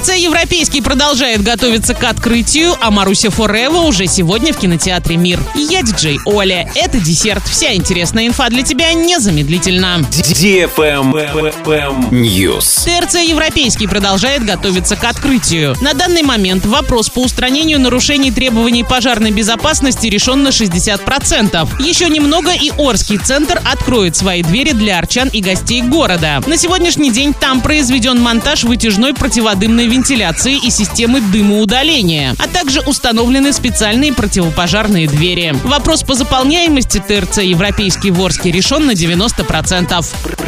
ТРЦ «Европейский» продолжает готовиться к открытию, а Маруся Форева уже сегодня в кинотеатре «Мир». Я диджей Оля. Это десерт. Вся интересная инфа для тебя незамедлительно. News. ТРЦ «Европейский» продолжает готовиться к открытию. На данный момент вопрос по устранению нарушений требований пожарной безопасности решен на 60%. Еще немного и Орский центр откроет свои двери для арчан и гостей города. На сегодняшний день там произведен монтаж вытяжной противодымной вентиляции и системы дымоудаления, а также установлены специальные противопожарные двери. Вопрос по заполняемости ТРЦ «Европейский Ворский» решен на 90%.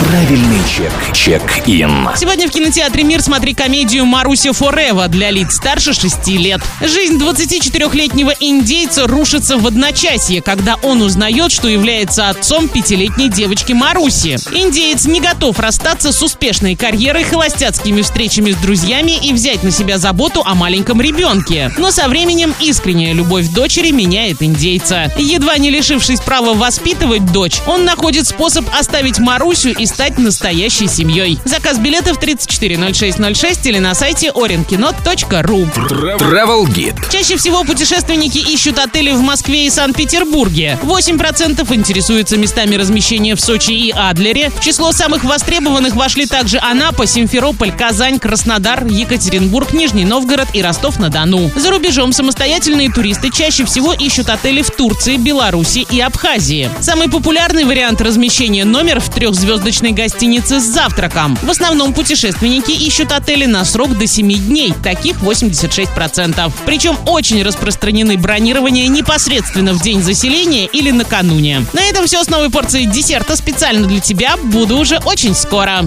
Правильный чек. Чек-ин. Сегодня в кинотеатре «Мир» смотри комедию «Маруся Форева» для лиц старше 6 лет. Жизнь 24-летнего индейца рушится в одночасье, когда он узнает, что является отцом пятилетней девочки Маруси. Индеец не готов расстаться с успешной карьерой, холостяцкими встречами с друзьями и взять на себя заботу о маленьком ребенке. Но со временем искренняя любовь дочери меняет индейца. Едва не лишившись права воспитывать дочь, он находит способ оставить Марусю и стать настоящей семьей. Заказ билетов 340606 или на сайте orinkino.ru. Travel Guide. Чаще всего путешественники ищут отели в Москве и Санкт-Петербурге. 8% интересуются местами размещения в Сочи и Адлере. В число самых востребованных вошли также Анапа, Симферополь, Казань, Краснодар, Екатеринбург, Нижний Новгород и Ростов-на-Дону. За рубежом самостоятельные туристы чаще всего ищут отели в Турции, Беларуси и Абхазии. Самый популярный вариант размещения номер в трехзвездочной гостинице с завтраком. В основном путешественники ищут отели на срок до 7 дней, таких 86%. Причем очень распространены бронирования непосредственно в день заселения или накануне. На этом все с новой порцией десерта специально для тебя. Буду уже очень скоро.